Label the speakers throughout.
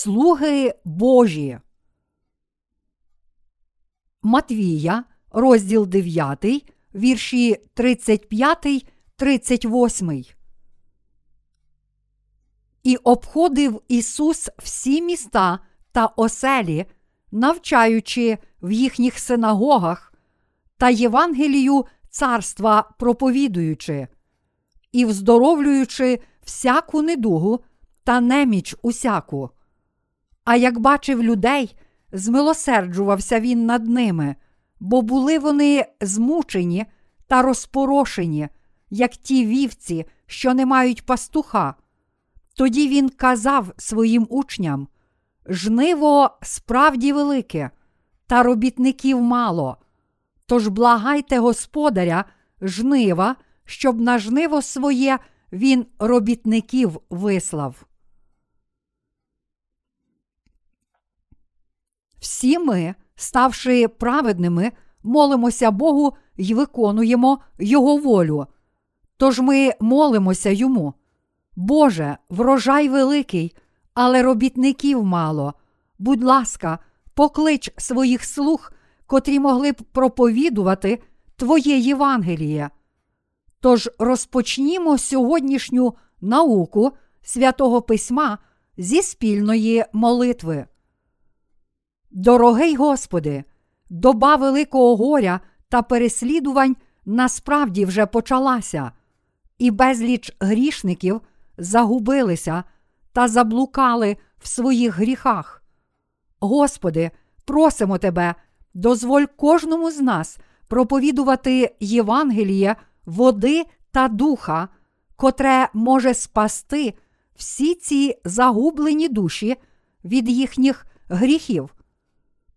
Speaker 1: слуги Божі. Матвія, розділ 9, вірші 35, 38. І обходив Ісус всі міста та оселі, навчаючи в їхніх синагогах та Євангелію царства проповідуючи, і вздоровлюючи всяку недугу та неміч усяку. А як бачив людей, змилосерджувався він над ними, бо були вони змучені та розпорошені, як ті вівці, що не мають пастуха. Тоді він казав своїм учням: Жниво справді велике, та робітників мало. Тож благайте господаря, жнива, щоб на жниво своє він робітників вислав. Всі ми, ставши праведними, молимося Богу й виконуємо Його волю. Тож ми молимося йому. Боже, врожай великий, але робітників мало. Будь ласка, поклич своїх слуг, котрі могли б проповідувати Твоє Євангеліє. Тож розпочнімо сьогоднішню науку святого Письма зі спільної молитви. Дорогий Господи, доба великого горя та переслідувань насправді вже почалася, і безліч грішників загубилися та заблукали в своїх гріхах. Господи, просимо Тебе, дозволь кожному з нас проповідувати Євангеліє, води та духа, котре може спасти всі ці загублені душі від їхніх гріхів.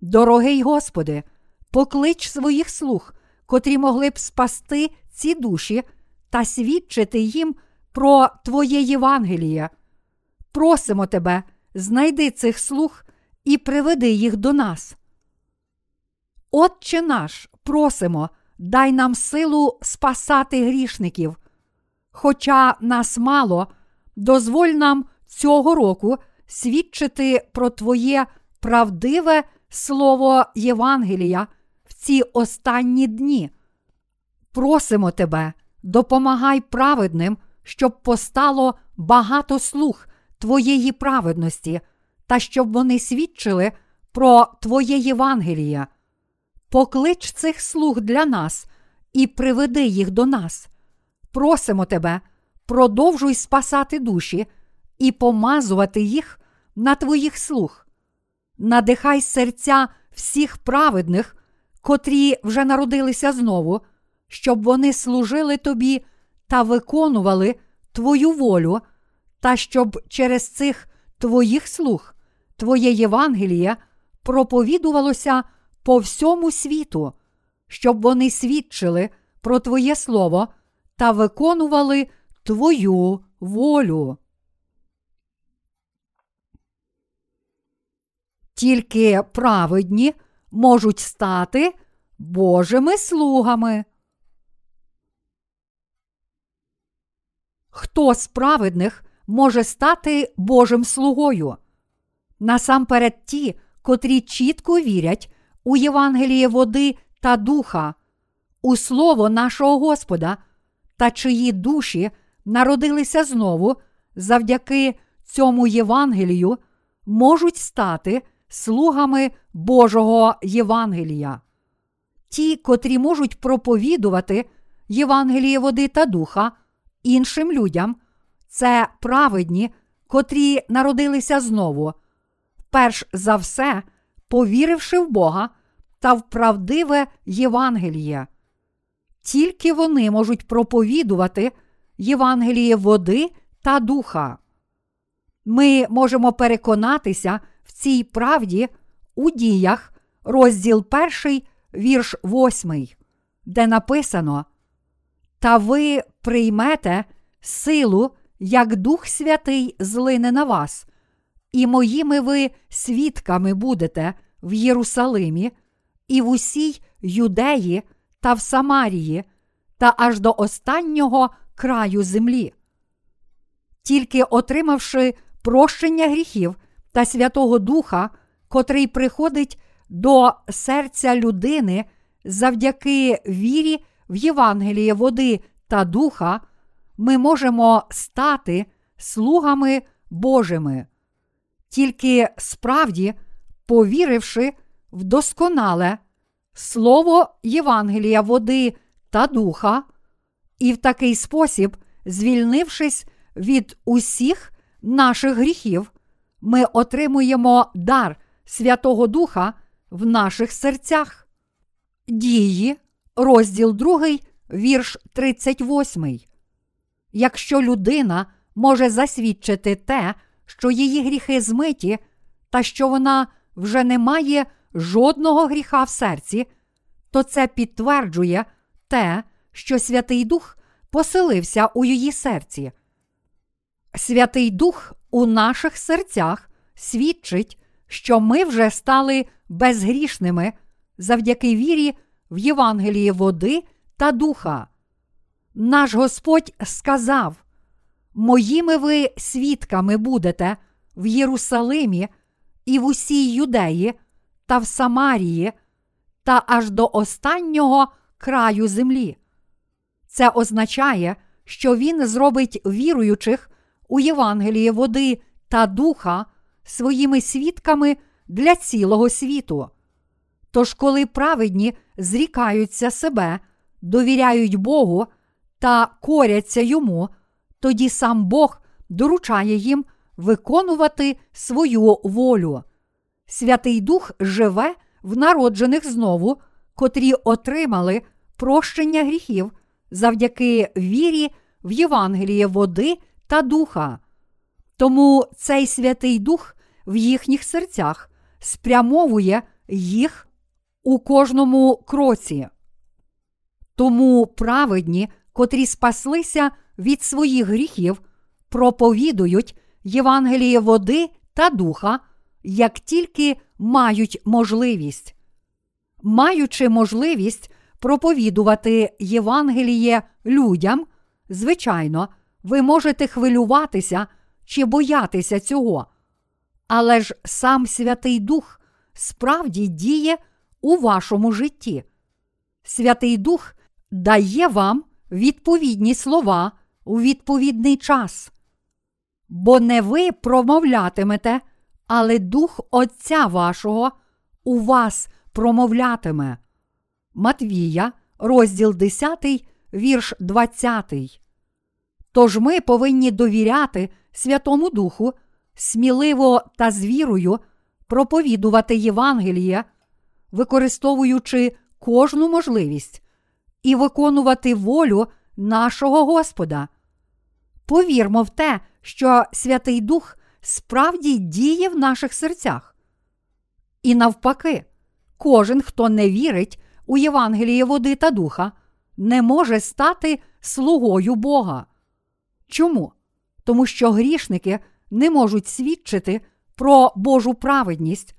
Speaker 1: Дорогий Господи, поклич своїх слуг, котрі могли б спасти ці душі та свідчити їм про Твоє Євангеліє. Просимо Тебе, знайди цих слуг і приведи їх до нас. Отче наш, просимо, дай нам силу спасати грішників. Хоча нас мало, дозволь нам цього року свідчити про Твоє правдиве Слово Євангелія в ці останні дні. Просимо Тебе, допомагай праведним, щоб постало багато слуг Твоєї праведності, та щоб вони свідчили про Твоє Євангеліє. Поклич цих слуг для нас і приведи їх до нас. Просимо Тебе, продовжуй спасати душі і помазувати їх на Твоїх слуг. Надихай серця всіх праведних, котрі вже народилися знову, щоб вони служили тобі та виконували Твою волю, та щоб через цих Твоїх слуг Твоє Євангеліє проповідувалося по всьому світу, щоб вони свідчили про Твоє Слово та виконували Твою волю. Тільки праведні можуть стати Божими слугами. Хто з праведних може стати Божим слугою? Насамперед ті, котрі чітко вірять у Євангеліє води та духа, у слово нашого Господа, та чиї душі народилися знову завдяки цьому Євангелію, можуть стати слугами Божого Євангелія. Ті, котрі можуть проповідувати Євангеліє води та духа іншим людям, це праведні, котрі народилися знову, перш за все, повіривши в Бога та в правдиве Євангеліє. Тільки вони можуть проповідувати Євангеліє води та духа. Ми можемо переконатися в цій правді у діях, розділ 1, вірш 8, де написано: Та ви приймете силу, як Дух Святий злине на вас, і моїми ви свідками будете в Єрусалимі, і в усій Юдеї та в Самарії, та аж до останнього краю землі. Тільки отримавши прощення гріхів та Святого Духа, котрий приходить до серця людини завдяки вірі в Євангеліє води та духа, ми можемо стати слугами Божими. Тільки справді, повіривши в досконале слово Євангелія води та духа, і в такий спосіб, звільнившись від усіх наших гріхів, ми отримуємо дар Святого Духа в наших серцях. Дії, розділ 2, вірш 38. Якщо людина може засвідчити те, що її гріхи змиті, та що вона вже не має жодного гріха в серці, то це підтверджує те, що Святий Дух поселився у її серці. Святий Дух у наших серцях свідчить, що ми вже стали безгрішними завдяки вірі в Євангелії води та духа. Наш Господь сказав: Моїми ви свідками будете в Єрусалимі і в усій Юдеї та в Самарії, та аж до останнього краю землі. Це означає, що Він зробить віруючих у Євангеліє води та духа своїми свідками для цілого світу. Тож, коли праведні зрікаються себе, довіряють Богу та коряться йому, тоді сам Бог доручає їм виконувати свою волю. Святий Дух живе в народжених знову, котрі отримали прощення гріхів завдяки вірі в Євангеліє води та духа. Тому цей Святий Дух в їхніх серцях спрямовує їх у кожному кроці. Тому праведні, котрі спаслися від своїх гріхів, проповідують Євангеліє води та духа, як тільки мають можливість. Маючи можливість проповідувати Євангеліє людям, звичайно, ви можете хвилюватися чи боятися цього. Але ж сам Святий Дух справді діє у вашому житті. Святий Дух дає вам відповідні слова у відповідний час. Бо не ви промовлятимете, але Дух Отця вашого у вас промовлятиме. Матвія, розділ 10, вірш 20. Тож ми повинні довіряти Святому Духу, сміливо та з вірою проповідувати Євангеліє, використовуючи кожну можливість і виконувати волю нашого Господа. Повірмо в те, що Святий Дух справді діє в наших серцях. І навпаки, кожен, хто не вірить у Євангеліє води та духа, не може стати слугою Бога. Чому? Тому що грішники не можуть свідчити про Божу праведність,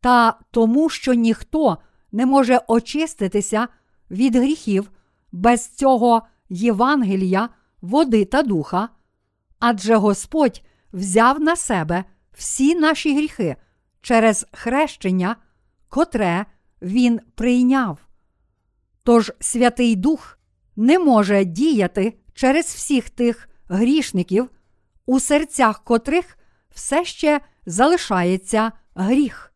Speaker 1: та тому, що ніхто не може очиститися від гріхів без цього Євангелія, води та духа, адже Господь взяв на себе всі наші гріхи через хрещення, котре Він прийняв. Тож Святий Дух не може діяти через всіх тих грішників, у серцях котрих все ще залишається гріх.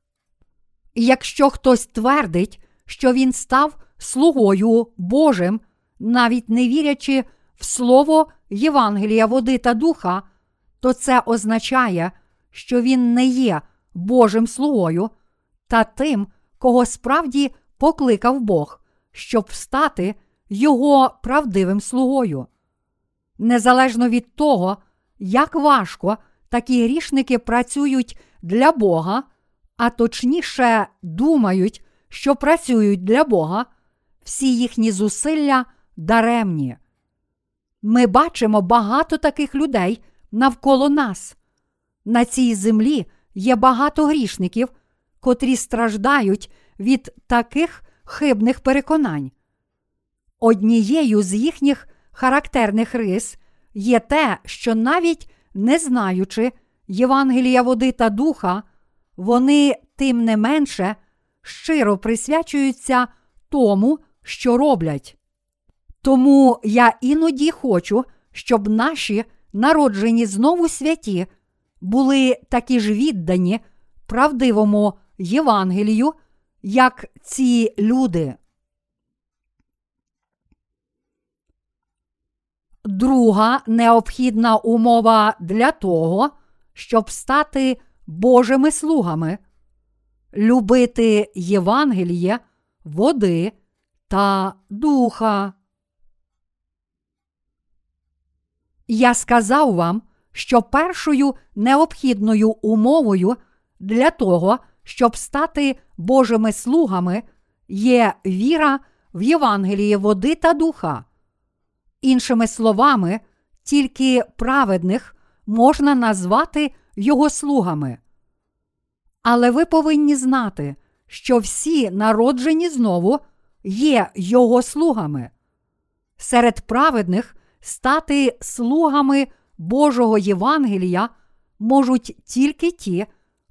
Speaker 1: І якщо хтось твердить, що він став слугою Божим, навіть не вірячи в слово Євангелія води та духа, то це означає, що він не є Божим слугою та тим, кого справді покликав Бог, щоб стати його правдивим слугою. Незалежно від того, як важко такі грішники працюють для Бога, а точніше думають, що працюють для Бога, всі їхні зусилля даремні. Ми бачимо багато таких людей навколо нас. На цій землі є багато грішників, котрі страждають від таких хибних переконань. Однією з їхніх характерних рис є те, що навіть не знаючи Євангелія води та духа, вони тим не менше щиро присвячуються тому, що роблять. Тому я іноді хочу, щоб наші народжені знову святі були такі ж віддані правдивому Євангелію, як ці люди. Друга необхідна умова для того, щоб стати Божими слугами, любити Євангеліє, води та духа. Я сказав вам, що першою необхідною умовою для того, щоб стати Божими слугами, є віра в Євангеліє води та духа. Іншими словами, тільки праведних можна назвати його слугами. Але ви повинні знати, що всі народжені знову є його слугами. Серед праведних стати слугами Божого Євангелія можуть тільки ті,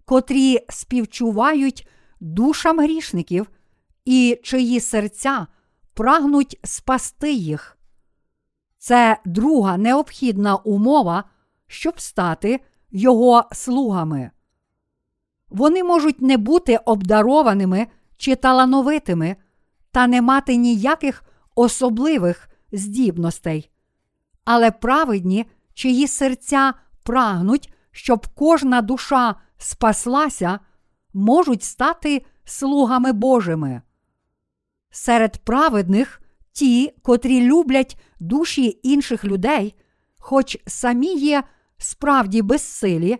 Speaker 1: котрі співчувають душам грішників і чиї серця прагнуть спасти їх. Це друга необхідна умова, щоб стати його слугами. Вони можуть не бути обдарованими чи талановитими та не мати ніяких особливих здібностей, але праведні, чиї серця прагнуть, щоб кожна душа спаслася, можуть стати слугами Божими. Серед праведних ті, котрі люблять душі інших людей, хоч самі є справді безсилі,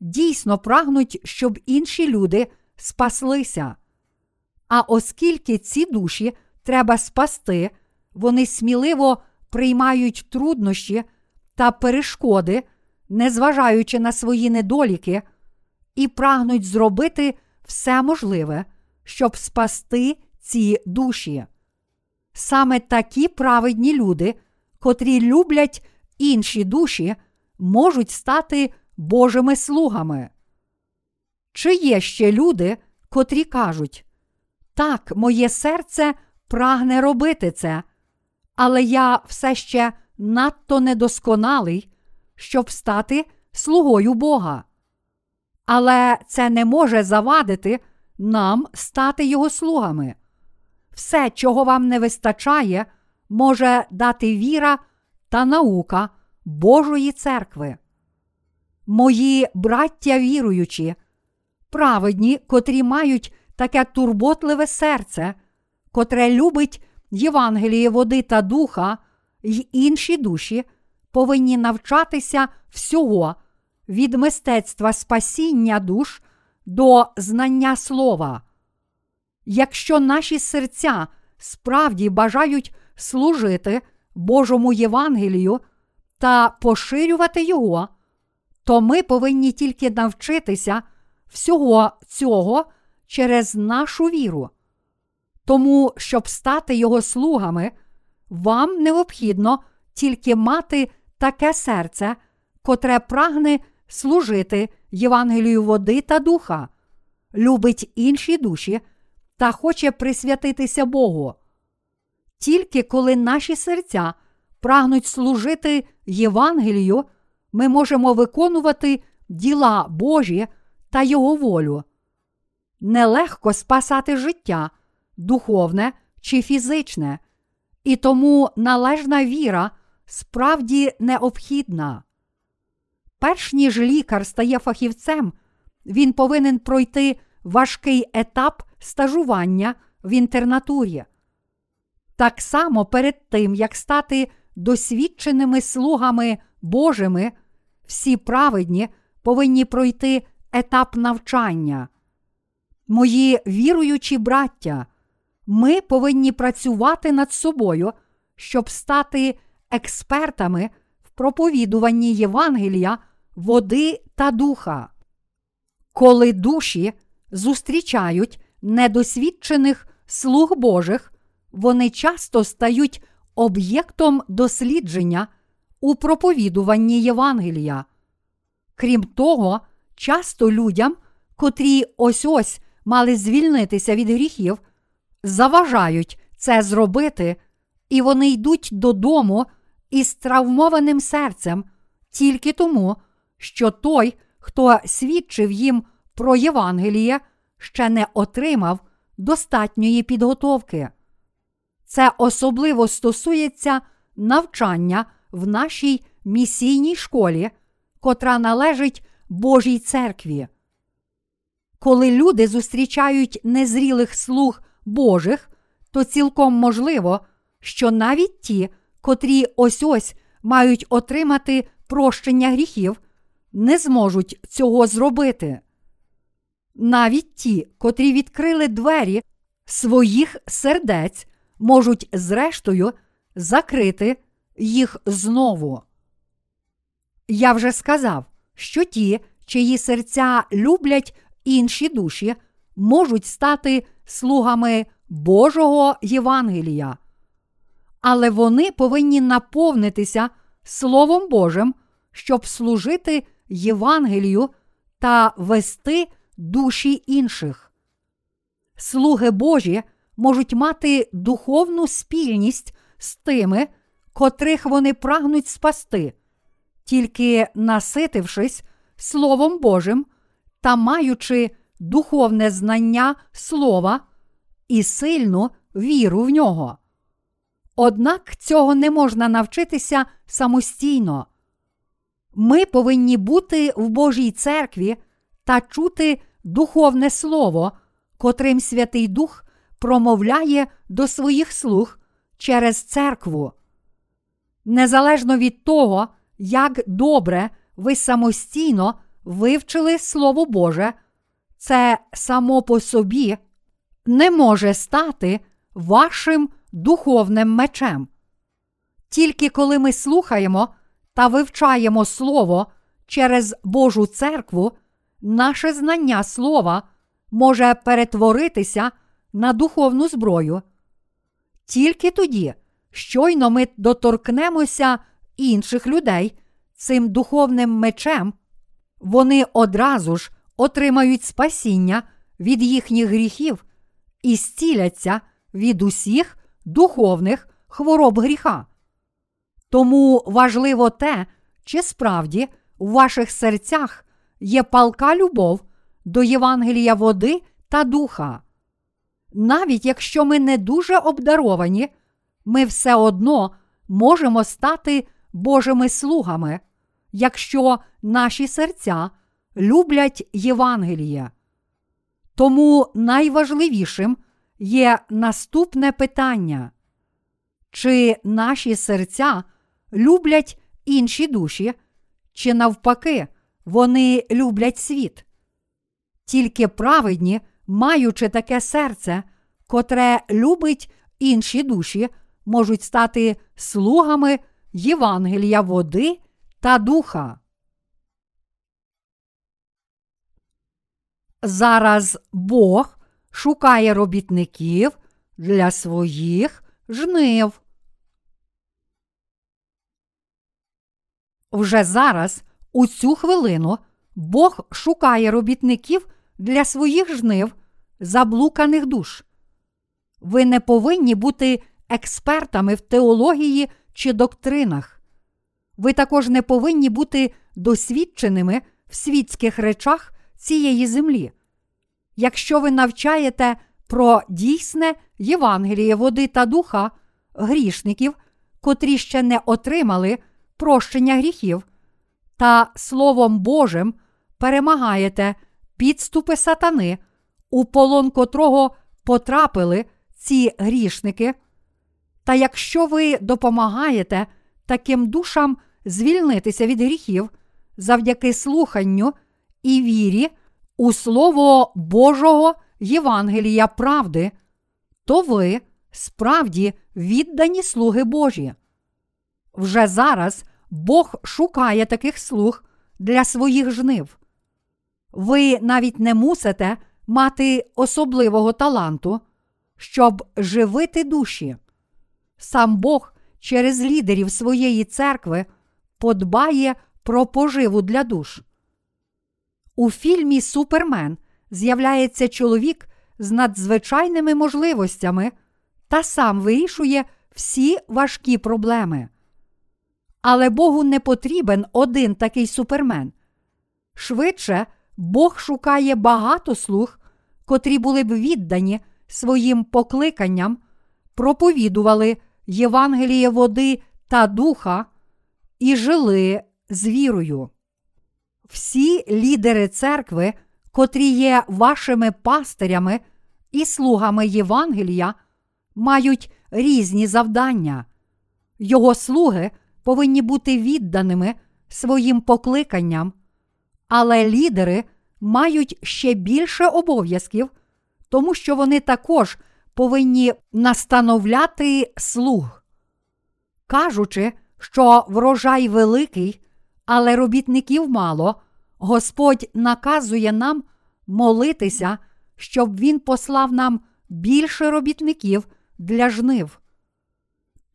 Speaker 1: дійсно прагнуть, щоб інші люди спаслися. А оскільки ці душі треба спасти, вони сміливо приймають труднощі та перешкоди, незважаючи на свої недоліки, і прагнуть зробити все можливе, щоб спасти ці душі. Саме такі праведні люди, котрі люблять інші душі, можуть стати Божими слугами. Чи є ще люди, котрі кажуть, так, моє серце прагне робити це, але я все ще надто недосконалий, щоб стати слугою Бога. Але це не може завадити нам стати Його слугами. Все, чого вам не вистачає, може дати віра та наука Божої церкви. Мої браття віруючі, праведні, котрі мають таке турботливе серце, котре любить Євангеліє води та духа, й інші душі повинні навчатися всього від мистецтва спасіння душ до знання слова. Якщо наші серця справді бажають служити Божому Євангелію та поширювати його, то ми повинні тільки навчитися всього цього через нашу віру. Тому, щоб стати його слугами, вам необхідно тільки мати таке серце, котре прагне служити Євангелію води та духа, любить інші душі та хоче присвятитися Богу. Тільки коли наші серця прагнуть служити Євангелію, ми можемо виконувати діла Божі та Його волю. Нелегко спасати життя, духовне чи фізичне, і тому належна віра справді необхідна. Перш ніж лікар стає фахівцем, він повинен пройти важкий етап стажування в інтернатурі. Так само перед тим, як стати досвідченими слугами Божими, всі праведні повинні пройти етап навчання. Мої віруючі браття, ми повинні працювати над собою, щоб стати експертами в проповідуванні Євангелія, води та духа. Коли душі зустрічають недосвідчених слуг Божих, вони часто стають об'єктом дослідження у проповідуванні Євангелія. Крім того, часто людям, котрі ось ось мали звільнитися від гріхів, заважають це зробити, і вони йдуть додому із травмованим серцем тільки тому, що той, хто свідчив їм про Євангеліє, ще не отримав достатньої підготовки. Це особливо стосується навчання в нашій місійній школі, котра належить Божій церкві. Коли люди зустрічають незрілих слуг Божих, то цілком можливо, що навіть ті, котрі ось ось мають отримати прощення гріхів, не зможуть цього зробити. Навіть ті, котрі відкрили двері своїх сердець, можуть зрештою закрити їх знову. Я вже сказав, що ті, чиї серця люблять інші душі, можуть стати слугами Божого Євангелія. Але вони повинні наповнитися Словом Божим, щоб служити Євангелію та вести душі інших. Слуги Божі можуть мати духовну спільність з тими, котрих вони прагнуть спасти, тільки наситившись Словом Божим та маючи духовне знання Слова і сильну віру в нього. Однак цього не можна навчитися самостійно. Ми повинні бути в Божій церкві та чути духовне Слово, котрим Святий Дух промовляє до своїх слуг через церкву. Незалежно від того, як добре ви самостійно вивчили Слово Боже, це само по собі не може стати вашим духовним мечем. Тільки коли ми слухаємо та вивчаємо Слово через Божу церкву, наше знання Слова може перетворитися на духовну зброю. Тільки тоді, щойно ми доторкнемося інших людей цим духовним мечем, вони одразу ж отримають спасіння від їхніх гріхів і зціляться від усіх духовних хвороб гріха. Тому важливо те, чи справді в ваших серцях є палка любов до Євангелія води та духа. Навіть якщо ми не дуже обдаровані, ми все одно можемо стати Божими слугами, якщо наші серця люблять Євангеліє. Тому найважливішим є наступне питання: чи наші серця люблять інші душі, чи навпаки, вони люблять світ? Тільки праведні, маючи таке серце, котре любить інші душі, можуть стати слугами Євангелія води та духа. Зараз Бог шукає робітників для своїх жнив. Вже зараз, у цю хвилину, Бог шукає робітників для своїх жнив, заблуканих душ. Ви не повинні бути експертами в теології чи доктринах. Ви також не повинні бути досвідченими в світських речах цієї землі. Якщо ви навчаєте про дійсне Євангеліє води та духа грішників, котрі ще не отримали прощення гріхів, та Словом Божим перемагаєте підступи сатани, у полон котрого потрапили ці грішники. Та якщо ви допомагаєте таким душам звільнитися від гріхів завдяки слуханню і вірі у Слово Божого Євангелія правди, то ви справді віддані слуги Божі. Вже зараз Бог шукає таких слуг для своїх жнив. Ви навіть не мусите мати особливого таланту, щоб живити душі. Сам Бог через лідерів своєї церкви подбає про поживу для душ. У фільмі Супермен з'являється чоловік з надзвичайними можливостями та сам вирішує всі важкі проблеми. Але Богу не потрібен один такий супермен. Швидше Бог шукає багато слуг, котрі були б віддані своїм покликанням, проповідували Євангеліє води та духа і жили з вірою. Всі лідери церкви, котрі є вашими пастирями і слугами Євангелія, мають різні завдання. Його слуги повинні бути відданими своїм покликанням, але лідери мають ще більше обов'язків, тому що вони також повинні настановляти слуг. Кажучи, що врожай великий, але робітників мало, Господь наказує нам молитися, щоб Він послав нам більше робітників для жнив.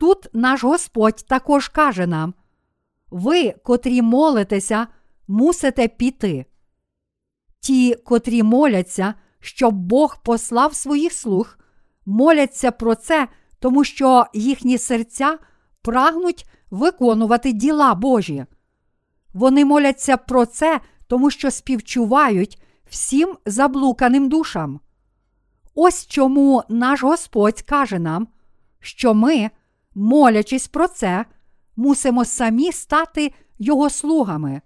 Speaker 1: Тут наш Господь також каже нам: ви, котрі молитеся, мусите піти. Ті, котрі моляться, щоб Бог послав своїх слуг, моляться про це, тому що їхні серця прагнуть виконувати діла Божі. Вони моляться про це, тому що співчувають всім заблуканим душам. Ось чому наш Господь каже нам, що ми, молячись про це, мусимо самі стати Його слугами.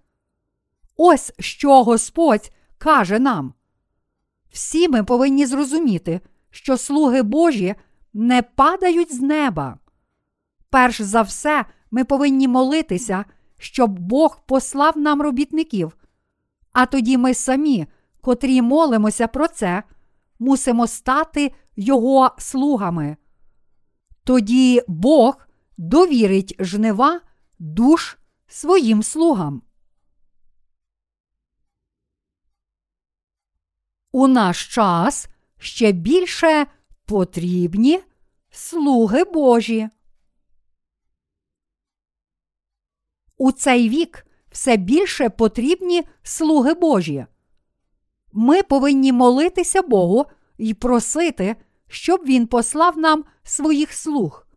Speaker 1: Ось що Господь каже нам. Всі ми повинні зрозуміти, що слуги Божі не падають з неба. Перш за все, ми повинні молитися, щоб Бог послав нам робітників, а тоді ми самі, котрі молимося про це, мусимо стати Його слугами. Тоді Бог довірить жнива душ своїм слугам. У наш час ще більше потрібні слуги Божі. У цей вік все більше потрібні слуги Божі. Ми повинні молитися Богу і просити, щоб Він послав нам своїх слуг.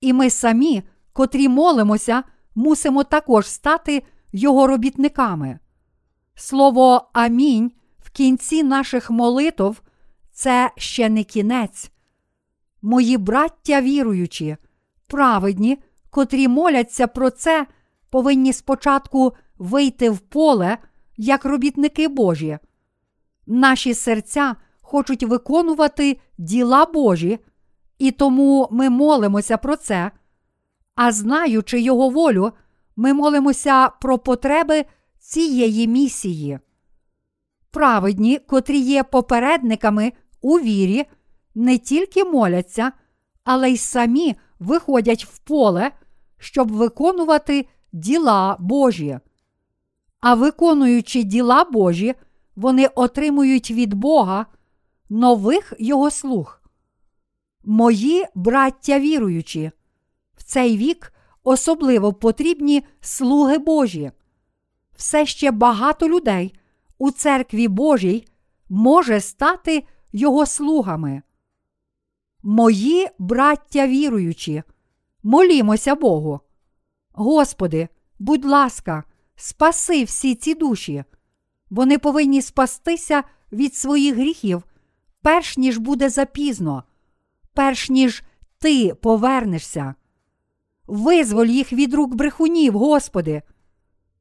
Speaker 1: І ми самі, котрі молимося, мусимо також стати Його робітниками. Слово Амінь в кінці наших молитв це ще не кінець. Мої браття віруючі, праведні, котрі моляться про це, повинні спочатку вийти в поле як робітники Божі. Наші серця хочуть виконувати діла Божі, і тому ми молимося про це. А знаючи Його волю, ми молимося про потреби цієї місії. Праведні, котрі є попередниками у вірі, не тільки моляться, але й самі виходять в поле, щоб виконувати діла Божі. А виконуючи діла Божі, вони отримують від Бога нових Його слуг. Мої браття віруючі, в цей вік особливо потрібні слуги Божі. Все ще багато людей у церкві Божій може стати Його слугами. Мої браття віруючі, молімося Богу. Господи, будь ласка, спаси всі ці душі. Вони повинні спастися від своїх гріхів, перш ніж буде запізно, перш ніж ти повернешся. Визволь їх від рук брехунів, Господи.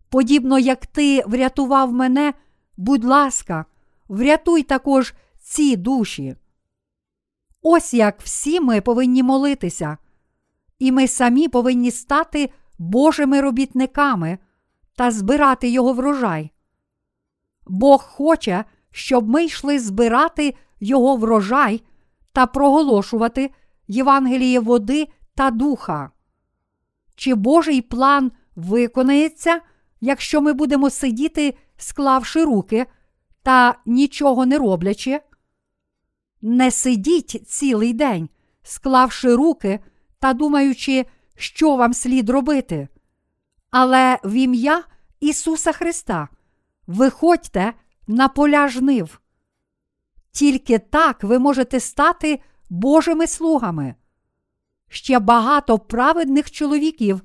Speaker 1: Подібно як Ти врятував мене, будь ласка, врятуй також ці душі. Ось як всі ми повинні молитися, і ми самі повинні стати Божими робітниками та збирати його врожай. Бог хоче, щоб ми йшли збирати його врожай та проголошувати Євангеліє води та духа. Чи Божий план виконається, якщо ми будемо сидіти, склавши руки та нічого не роблячи? Не сидіть цілий день, склавши руки та думаючи, що вам слід робити. Але в ім'я Ісуса Христа виходьте на поля жнив. Тільки так ви можете стати Божими слугами. Ще багато праведних чоловіків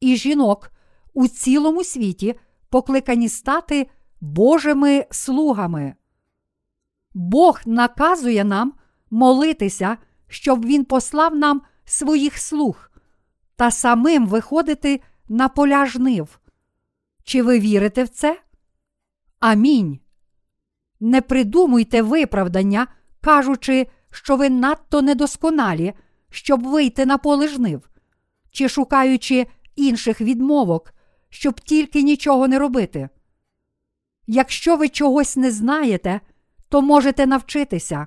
Speaker 1: і жінок у цілому світі покликані стати Божими слугами. Бог наказує нам молитися, щоб Він послав нам своїх слуг та самим виходити на поля жнив. Чи ви вірите в це? Амінь. Не придумуйте виправдання, кажучи, що ви надто недосконалі, щоб вийти на поле жнив, чи шукаючи інших відмовок, щоб тільки нічого не робити. Якщо ви чогось не знаєте, то можете навчитися.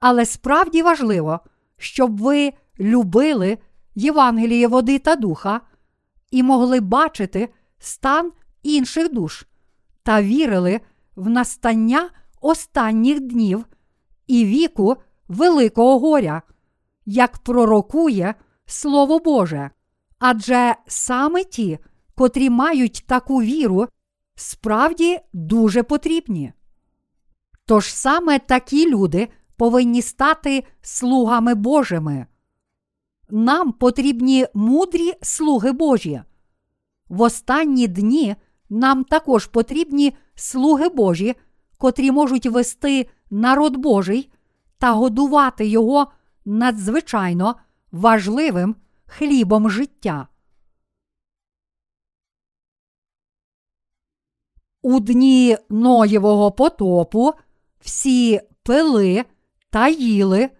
Speaker 1: Але справді важливо, щоб ви любили Євангеліє води та духа і могли бачити стан інших душ та вірили в настання останніх днів і віку Великого горя, як пророкує Слово Боже. Адже саме ті, котрі мають таку віру, справді дуже потрібні. Тож саме такі люди повинні стати слугами Божими. Нам потрібні мудрі слуги Божі. В останні дні нам також потрібні слуги Божі, котрі можуть вести народ Божий та годувати його надзвичайно важливим хлібом життя. У дні Ноєвого потопу всі пили та їли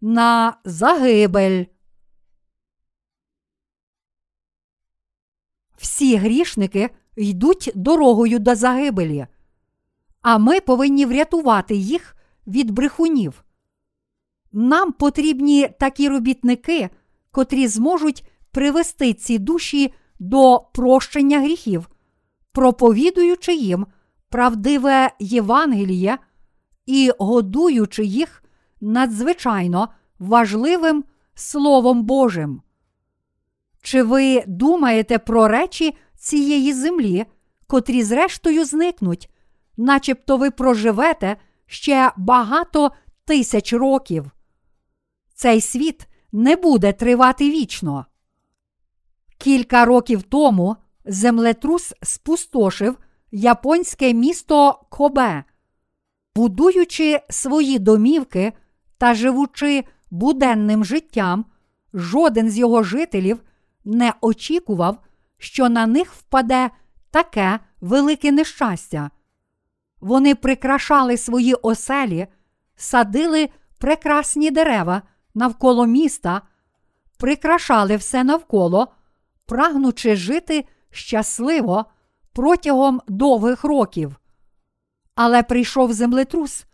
Speaker 1: на загибель. Всі грішники йдуть дорогою до загибелі, а ми повинні врятувати їх від брехунів. Нам потрібні такі робітники, котрі зможуть привести ці душі до прощення гріхів, проповідуючи їм правдиве Євангеліє і годуючи їх надзвичайно важливим Словом Божим. Чи ви думаєте про речі цієї землі, котрі зрештою зникнуть, начебто ви проживете ще багато тисяч років? Цей світ не буде тривати вічно. Кілька років тому землетрус спустошив японське місто Кобе. Будуючи свої домівки та живучи буденним життям, жоден з його жителів не очікував, що на них впаде таке велике нещастя. Вони прикрашали свої оселі, садили прекрасні дерева навколо міста, прикрашали все навколо, прагнучи жити щасливо протягом довгих років. Але прийшов землетрус,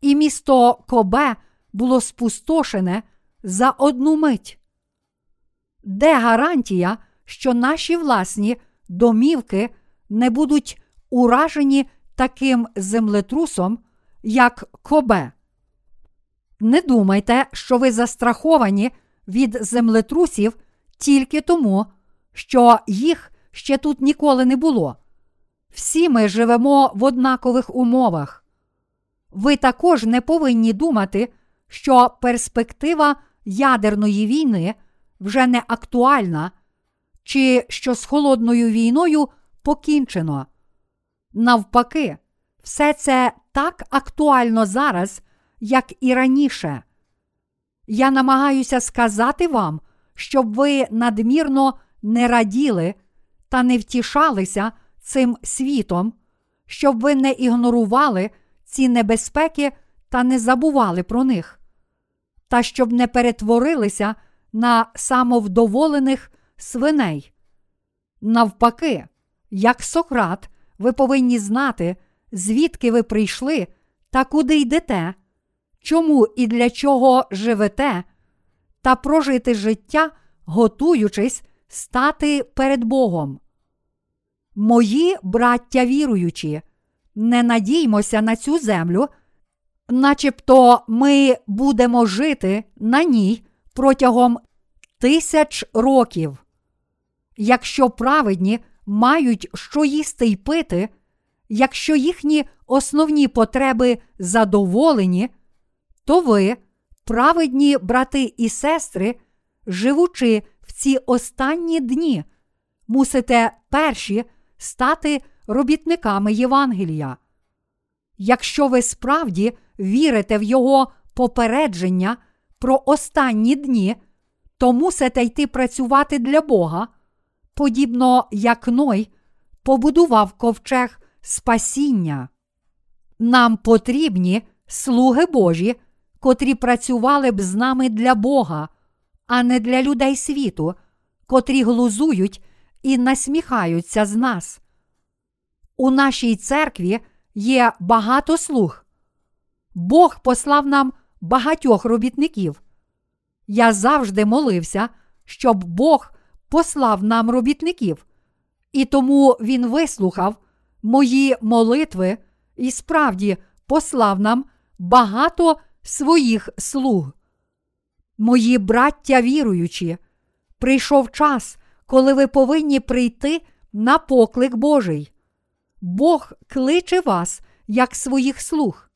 Speaker 1: і місто Кобе було спустошене за одну мить. Де гарантія, що наші власні домівки не будуть уражені таким землетрусом, як Кобе? Не думайте, що ви застраховані від землетрусів тільки тому, що їх ще тут ніколи не було. Всі ми живемо в однакових умовах. Ви також не повинні думати, що перспектива ядерної війни вже не актуальна, чи що з холодною війною покінчено. Навпаки, все це так актуально зараз, як і раніше. Я намагаюся сказати вам, щоб ви надмірно не раділи та не втішалися цим світом, щоб ви не ігнорували ці небезпеки та не забували про них, та щоб не перетворилися на самовдоволених свиней. Навпаки, як Сократ, ви повинні знати, звідки ви прийшли та куди йдете, чому і для чого живете, та прожити життя, готуючись стати перед Богом. Мої браття віруючі, не надіймося на цю землю, начебто ми будемо жити на ній протягом тисяч років. Якщо праведні мають що їсти й пити, якщо їхні основні потреби задоволені, то ви, праведні брати і сестри, живучи в ці останні дні, мусите перші стати робітниками Євангелія. Якщо ви справді вірите в Його попередження про останні дні, то мусите йти працювати для Бога, подібно як Ной побудував ковчег спасіння. Нам потрібні слуги Божі, котрі працювали б з нами для Бога, а не для людей світу, котрі глузують і насміхаються з нас. У нашій церкві є багато слуг. Бог послав нам багатьох робітників. Я завжди молився, щоб Бог послав нам робітників, і тому Він вислухав мої молитви і справді послав нам багато своїх слуг. Мої браття віруючі, прийшов час, коли ви повинні прийти на поклик Божий. Бог кличе вас як своїх слуг.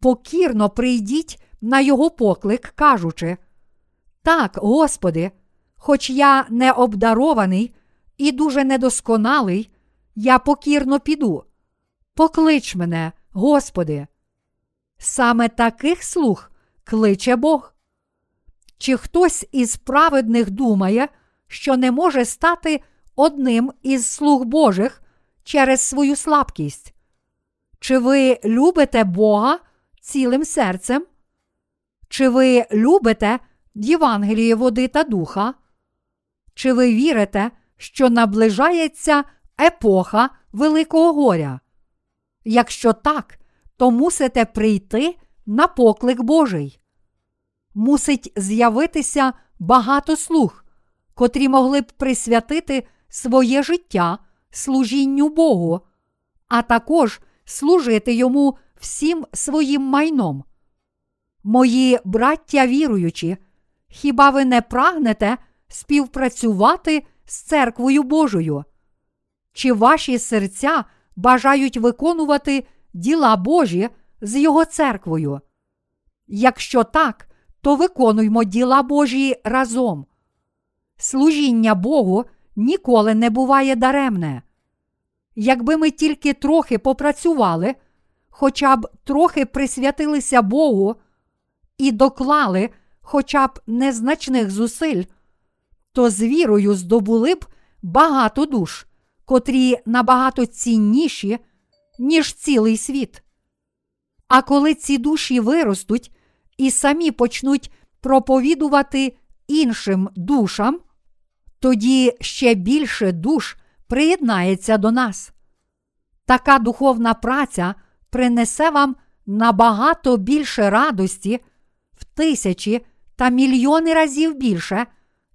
Speaker 1: Покірно прийдіть на його поклик, кажучи: Так, Господи, хоч я не обдарований і дуже недосконалий, я покірно піду. Поклич мене, Господи. Саме таких слуг кличе Бог. Чи хтось із праведних думає, що не може стати одним із слуг Божих через свою слабкість? Чи ви любите Бога цілим серцем? Чи ви любите Євангеліє води та духа? Чи ви вірите, що наближається епоха Великого горя? Якщо так, то мусите прийти на поклик Божий. Мусить з'явитися багато слуг, котрі могли б присвятити своє життя служінню Богу, а також служити йому всім своїм майном. Мої браття віруючі, хіба ви не прагнете співпрацювати з церквою Божою? Чи ваші серця бажають виконувати діла Божі з Його церквою? Якщо так, то виконуймо діла Божі разом. Служіння Богу ніколи не буває даремне. Якби ми тільки трохи попрацювали, хоча б трохи присвятилися Богу і доклали хоча б незначних зусиль, то з вірою здобули б багато душ, котрі набагато цінніші, ніж цілий світ. А коли ці душі виростуть і самі почнуть проповідувати іншим душам, тоді ще більше душ приєднається до нас. Така духовна праця принесе вам набагато більше радості в тисячі та мільйони разів більше,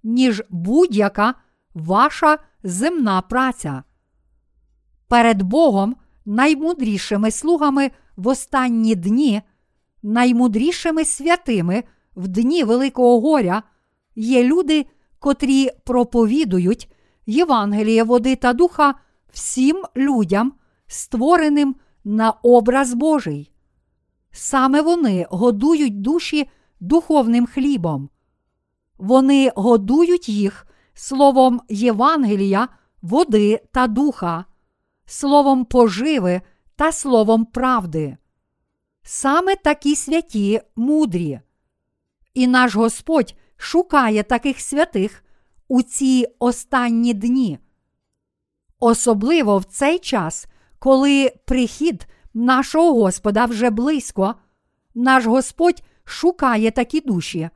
Speaker 1: ніж будь-яка ваша земна праця. Перед Богом наймудрішими слугами в останні дні, наймудрішими святими в дні Великого горя є люди, котрі проповідують Євангеліє води та духа всім людям, створеним на образ Божий. Саме вони годують душі духовним хлібом. Вони годують їх словом Євангелія, води та духа, словом поживи та словом правди. Саме такі святі мудрі. І наш Господь шукає таких святих у ці останні дні. Особливо в цей час, коли прихід нашого Господа вже близько, наш Господь шукає такі душі.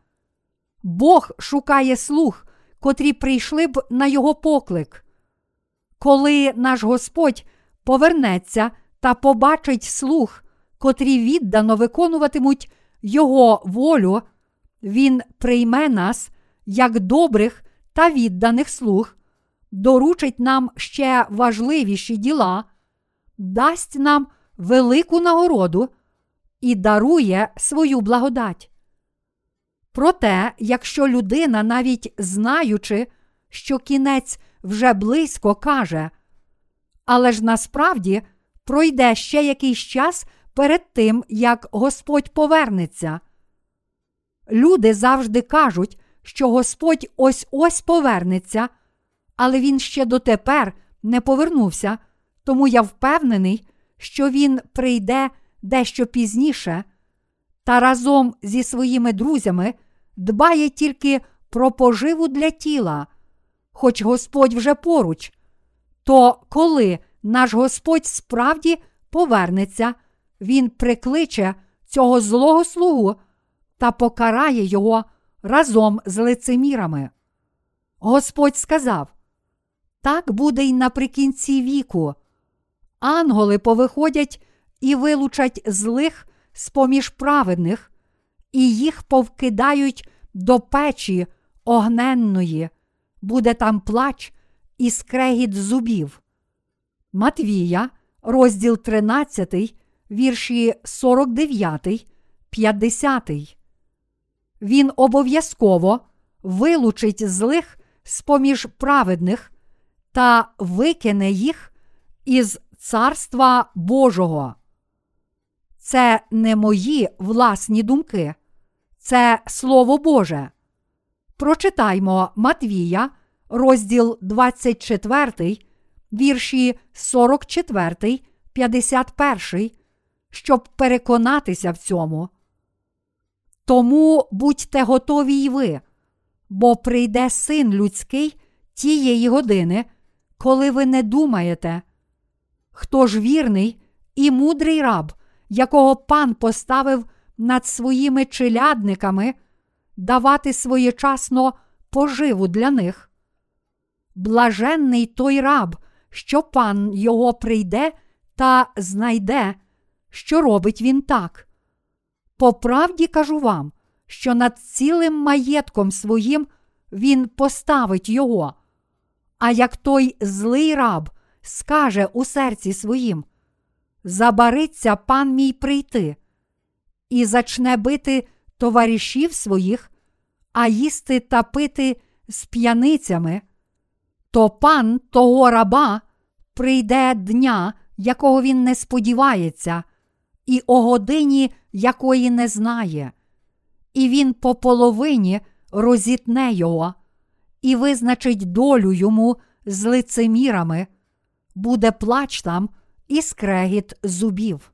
Speaker 1: Бог шукає слух, котрі прийшли б на його поклик. Коли наш Господь повернеться та побачить слух, котрі віддано виконуватимуть Його волю, Він прийме нас як добрих та відданих слуг, доручить нам ще важливіші діла, дасть нам велику нагороду і дарує свою благодать. Проте, якщо людина, навіть знаючи, що кінець вже близько каже, але ж насправді пройде ще якийсь час перед тим, як Господь повернеться. Люди завжди кажуть, що Господь ось ось повернеться, але він ще дотепер не повернувся, тому я впевнений, що він прийде дещо пізніше та разом зі своїми друзями дбає тільки про поживу для тіла, хоч Господь вже поруч. То коли наш Господь справді повернеться, Він прикличе цього злого слугу та покарає його разом з лицемірами. Господь сказав: так буде й наприкінці віку. Ангели повиходять і вилучать злих з поміж праведних, і їх повкидають до печі огненної, буде там плач і скрегіт зубів. Матвія, розділ 13, вірші 49, 50. Він обов'язково вилучить злих з поміж праведних та викине їх із Царства Божого. Це не мої власні думки, це Слово Боже. Прочитаймо Матвія, розділ 24, вірші 44, 51, щоб переконатися в цьому. Тому будьте готові й ви, бо прийде син людський тієї години, коли ви не думаєте. Хто ж вірний і мудрий раб, якого пан поставив над своїми челядниками, давати своєчасно поживу для них. Блаженний той раб, що пан його прийде та знайде, що робить він так. По правді кажу вам, що над цілим маєтком своїм він поставить його. А як той злий раб скаже у серці своїм: Забариться пан мій прийти, і зачне бити товаришів своїх, а їсти та пити з п'яницями, то пан того раба прийде дня, якого він не сподівається, і о годині якої не знає, і він по половині розітне його, і визначить долю йому з лицемірами, буде плач там і скрегіт зубів.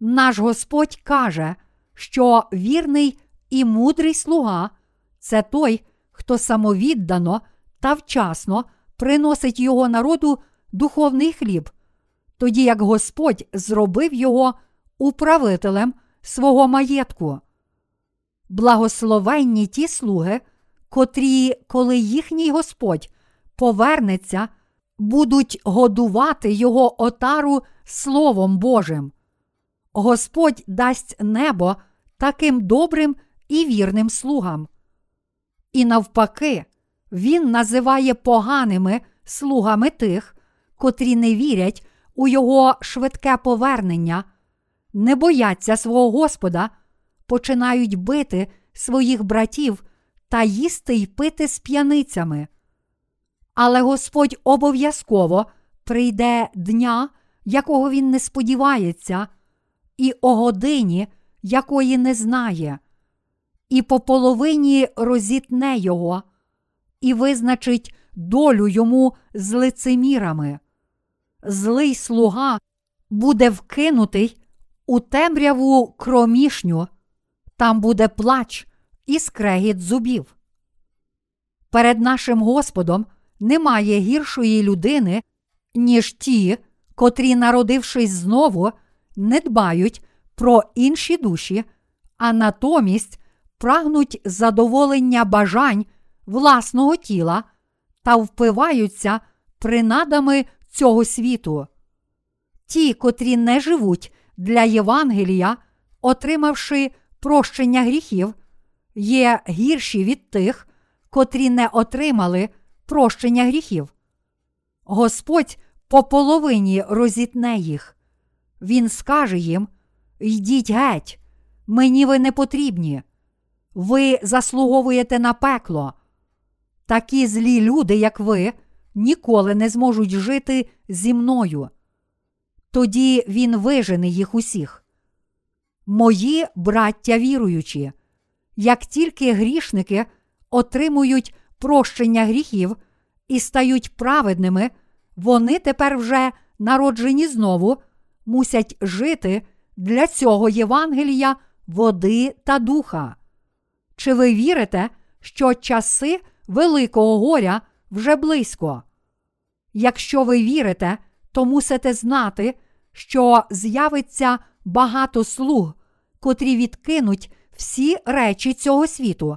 Speaker 1: Наш Господь каже, що вірний і мудрий слуга це той, хто самовіддано та вчасно приносить його народу духовний хліб, тоді як Господь зробив його управителем свого маєтку. Благословенні ті слуги, котрі, коли їхній Господь повернеться, будуть годувати його отару Словом Божим. Господь дасть небо таким добрим і вірним слугам. І навпаки, Він називає поганими слугами тих, котрі не вірять у його швидке повернення, не бояться свого Господа, починають бити своїх братів та їсти й пити з п'яницями. Але Господь обов'язково прийде дня, якого він не сподівається, і о годині, якої не знає, і по половині розітне його, і визначить долю йому з лицемірами. Злий слуга буде вкинутий у темряву кромішню, там буде плач і скрегіт зубів. Перед нашим Господом немає гіршої людини, ніж ті, котрі, народившись знову, не дбають про інші душі, а натомість прагнуть задоволення бажань власного тіла та впиваються принадами цього світу. Ті, котрі не живуть для Євангелія, отримавши прощення гріхів, є гірші від тих, котрі не отримали прощення гріхів. Господь по половині розітне їх. Він скаже їм: Йдіть геть, мені ви не потрібні. Ви заслуговуєте на пекло. Такі злі люди, як ви, ніколи не зможуть жити зі мною. тоді він вижене їх усіх. Мої браття віруючі, як тільки грішники отримують прощення гріхів і стають праведними, вони тепер вже народжені знову, мусять жити для цього Євангелія, води та духа. Чи ви вірите, що часи Великого горя вже близько? Якщо ви вірите, то мусите знати, що з'явиться багато слуг, котрі відкинуть всі речі цього світу.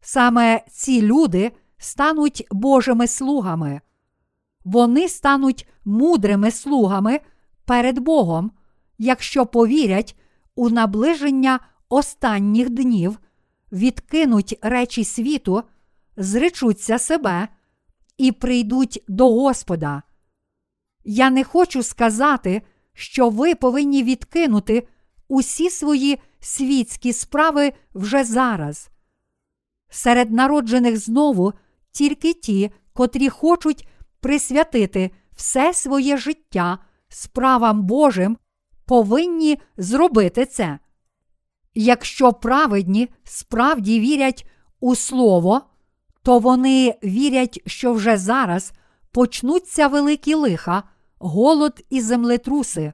Speaker 1: Саме ці люди стануть Божими слугами. Вони стануть мудрими слугами перед Богом, якщо повірять у наближення останніх днів, відкинуть речі світу, зречуться себе і прийдуть до Господа. Я не хочу сказати, що ви повинні відкинути усі свої світські справи вже зараз. Серед народжених знову тільки ті, котрі хочуть присвятити все своє життя справам Божим, повинні зробити це. Якщо праведні справді вірять у Слово, то вони вірять, що вже зараз почнуться великі лиха, голод і землетруси,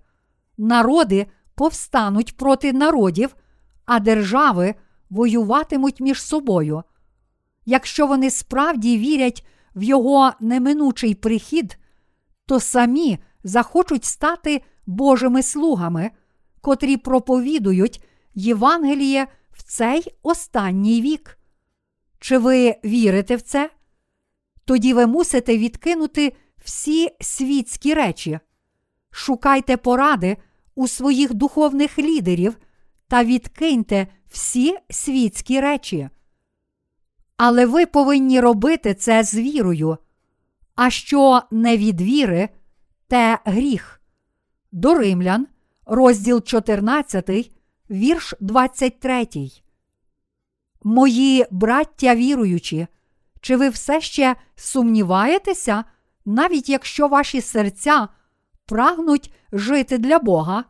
Speaker 1: народи повстануть проти народів, а держави воюватимуть між собою. Якщо вони справді вірять в його неминучий прихід, то самі захочуть стати Божими слугами, котрі проповідують Євангеліє в цей останній вік. Чи ви вірите в це? Тоді ви мусите відкинути всі світські речі. Шукайте поради у своїх духовних лідерів та відкиньте всі світські речі. Але ви повинні робити це з вірою. А що не від віри, те гріх. До Римлян, розділ 14, вірш 23. Мої браття віруючі, чи ви все ще сумніваєтеся, навіть якщо ваші серця прагнуть жити для Бога,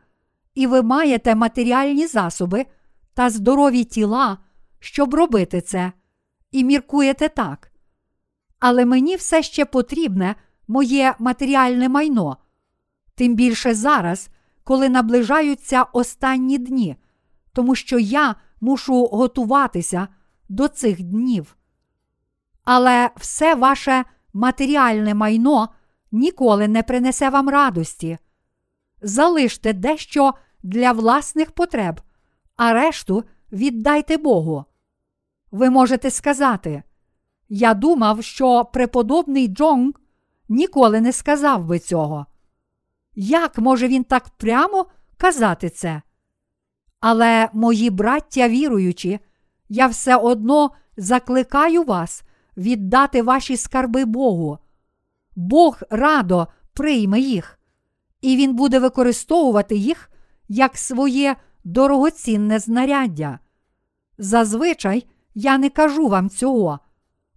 Speaker 1: і ви маєте матеріальні засоби та здорові тіла, щоб робити це, і міркуєте так. Але мені все ще потрібне моє матеріальне майно, тим більше зараз, коли наближаються останні дні, тому що я мушу готуватися до цих днів. Але все ваше матеріальне майно ніколи не принесе вам радості. Залиште дещо для власних потреб, а решту віддайте Богу. Ви можете сказати, я думав, що преподобний Джонг ніколи не сказав би цього. Як може він так прямо казати це? Але, мої браття віруючі, я все одно закликаю вас віддати ваші скарби Богу. Бог радо прийме їх, і Він буде використовувати їх як своє дорогоцінне знаряддя. Зазвичай я не кажу вам цього,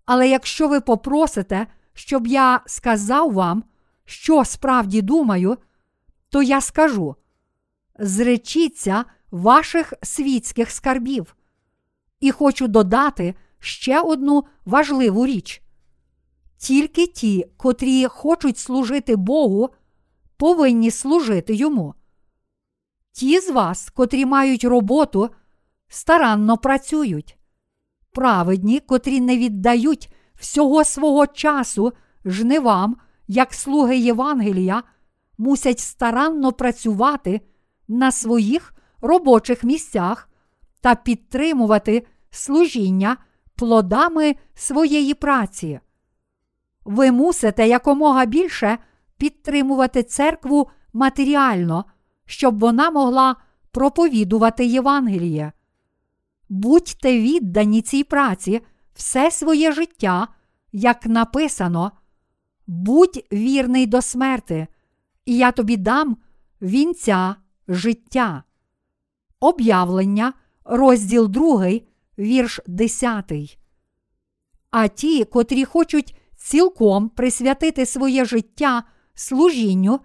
Speaker 1: але якщо ви попросите, щоб я сказав вам, що справді думаю, то я скажу: зречіться ваших світських скарбів. І хочу додати ще одну важливу річ. Тільки ті, котрі хочуть служити Богу, повинні служити йому. Ті з вас, котрі мають роботу, старанно працюють. Праведні, котрі не віддають всього свого часу жнивам, як слуги Євангелія, мусять старанно працювати на своїх робочих місцях та підтримувати служіння плодами своєї праці. Ви мусите якомога більше підтримувати церкву матеріально, щоб вона могла проповідувати Євангеліє. Будьте віддані цій праці все своє життя, як написано, будь вірний до смерти, і я тобі дам вінця життя. Об'явлення, розділ 2, вірш 10. А ті, котрі хочуть цілком присвятити своє життя служінню,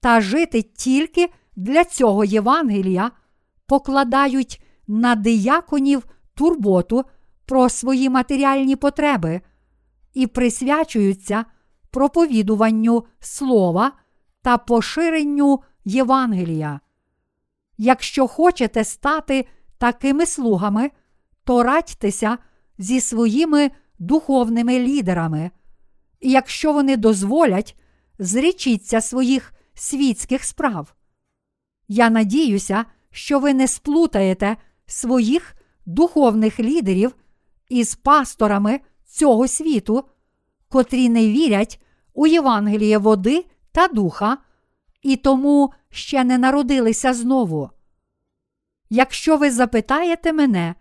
Speaker 1: та жити тільки для цього Євангелія, покладають на дияконів турботу про свої матеріальні потреби і присвячуються проповідуванню слова та поширенню Євангелія. Якщо хочете стати такими слугами, то радьтеся зі своїми духовними лідерами, і якщо вони дозволять, зрічіться своїх світських справ. Я надіюся, що ви не сплутаєте своїх духовних лідерів із пасторами цього світу, котрі не вірять у Євангеліє води та духа, і тому ще не народилися знову. Якщо ви запитаєте мене,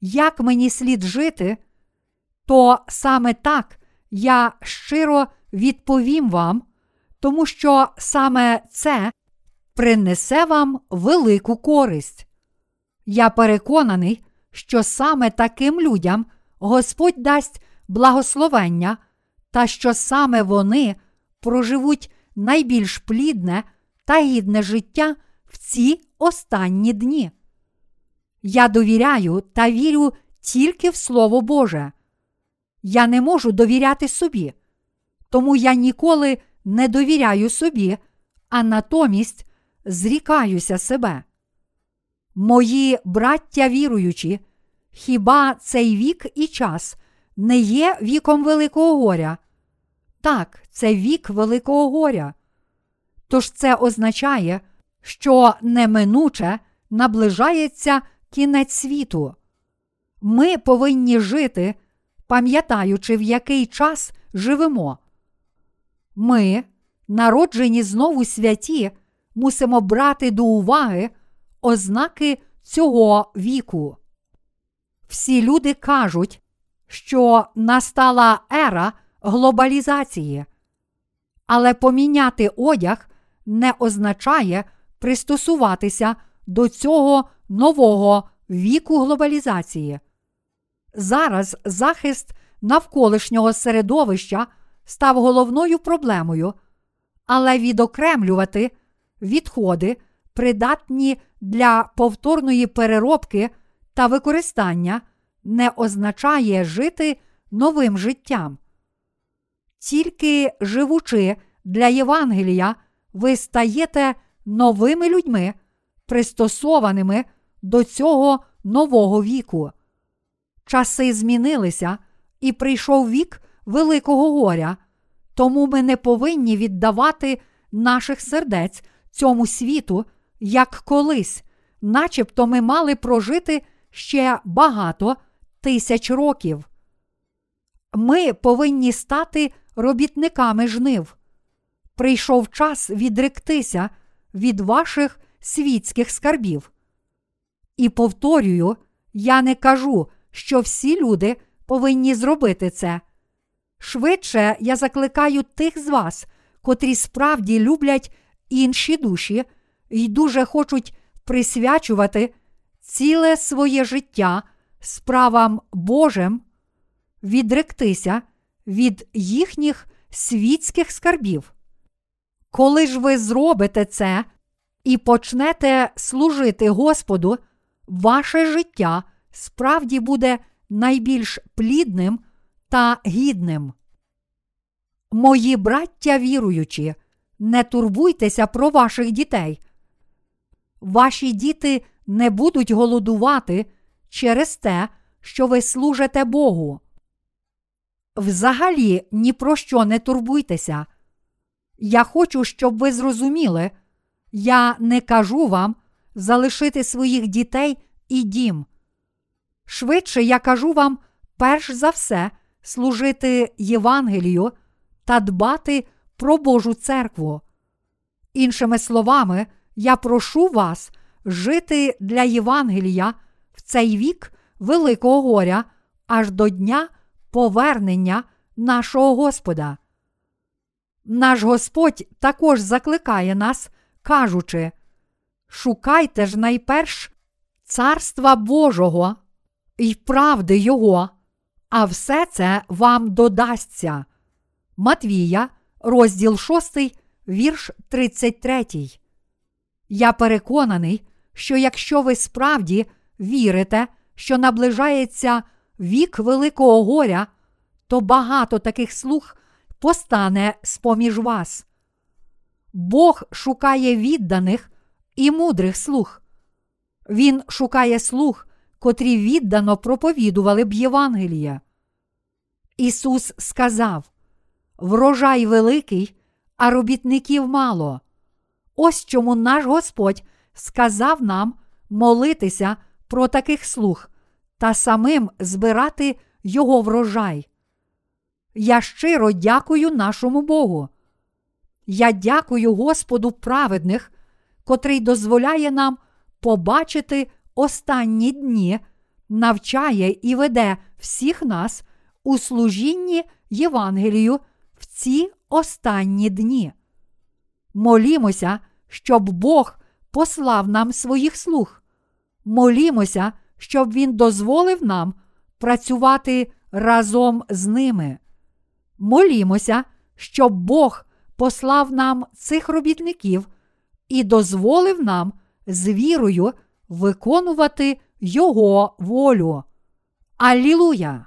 Speaker 1: як мені слід жити, то саме так я щиро відповім вам, тому що саме це принесе вам велику користь. Я переконаний, що саме таким людям Господь дасть благословення, та що саме вони проживуть найбільш плідне та гідне життя в ці останні дні. Я довіряю та вірю тільки в Слово Боже. Я не можу довіряти собі, тому я ніколи не довіряю собі, а натомість зрікаюся себе. Мої браття віруючі, хіба цей вік і час не є віком Великого горя? Так, це вік Великого горя. Тож це означає, що неминуче наближається кінець світу. Ми повинні жити, пам'ятаючи, в який час живемо. Ми, народжені знову святі, мусимо брати до уваги ознаки цього віку. Всі люди кажуть, що настала ера глобалізації, але поміняти одяг не означає пристосуватися до цього нового віку глобалізації. Зараз захист навколишнього середовища став головною проблемою, але відокремлювати відходи, придатні для повторної переробки та використання, не означає жити новим життям. Тільки живучи для Євангелія, ви стаєте новими людьми, пристосованими до цього нового віку. Часи змінилися, і прийшов вік Великого горя, тому ми не повинні віддавати наших сердець цьому світу, як колись, начебто ми мали прожити ще багато тисяч років. Ми повинні стати робітниками жнив. Прийшов час відректися від ваших світських скарбів. І повторюю, я не кажу, що всі люди повинні зробити це. Швидше я закликаю тих з вас, котрі справді люблять інші душі і дуже хочуть присвячувати ціле своє життя справам Божим, відректися від їхніх світських скарбів. Коли ж ви зробите це і почнете служити Господу, ваше життя справді буде найбільш плідним та гідним. Мої браття віруючі, не турбуйтеся про ваших дітей. Ваші діти не будуть голодувати через те, що ви служите Богу. Взагалі ні про що не турбуйтеся. Я хочу, щоб ви зрозуміли, я не кажу вам залишити своїх дітей і дім. Швидше я кажу вам, перш за все, служити Євангелію та дбати про Божу церкву. Іншими словами, я прошу вас жити для Євангелія в цей вік Великого горя аж до дня повернення нашого Господа. Наш Господь також закликає нас, кажучи: Шукайте ж найперш Царства Божого і правди Його, а все це вам додасться. Матвія, розділ 6, вірш 33. Я переконаний, що якщо ви справді вірите, що наближається вік Великого горя, то багато таких слуг постане з-поміж вас. Бог шукає відданих і мудрих слуг. Він шукає слуг, котрі віддано проповідували б Євангелія. Ісус сказав: Врожай великий, а робітників мало. Ось чому наш Господь сказав нам молитися про таких слуг та самим збирати його врожай. Я щиро дякую нашому Богу. Я дякую Господу праведних, котрий дозволяє нам побачити останні дні, навчає і веде всіх нас у служінні Євангелію в ці останні дні. Молімося, щоб Бог послав нам своїх слуг. Молімося, щоб Він дозволив нам працювати разом з ними. Молімося, щоб Бог послав нам цих робітників і дозволив нам з вірою виконувати Його волю. Алілуя!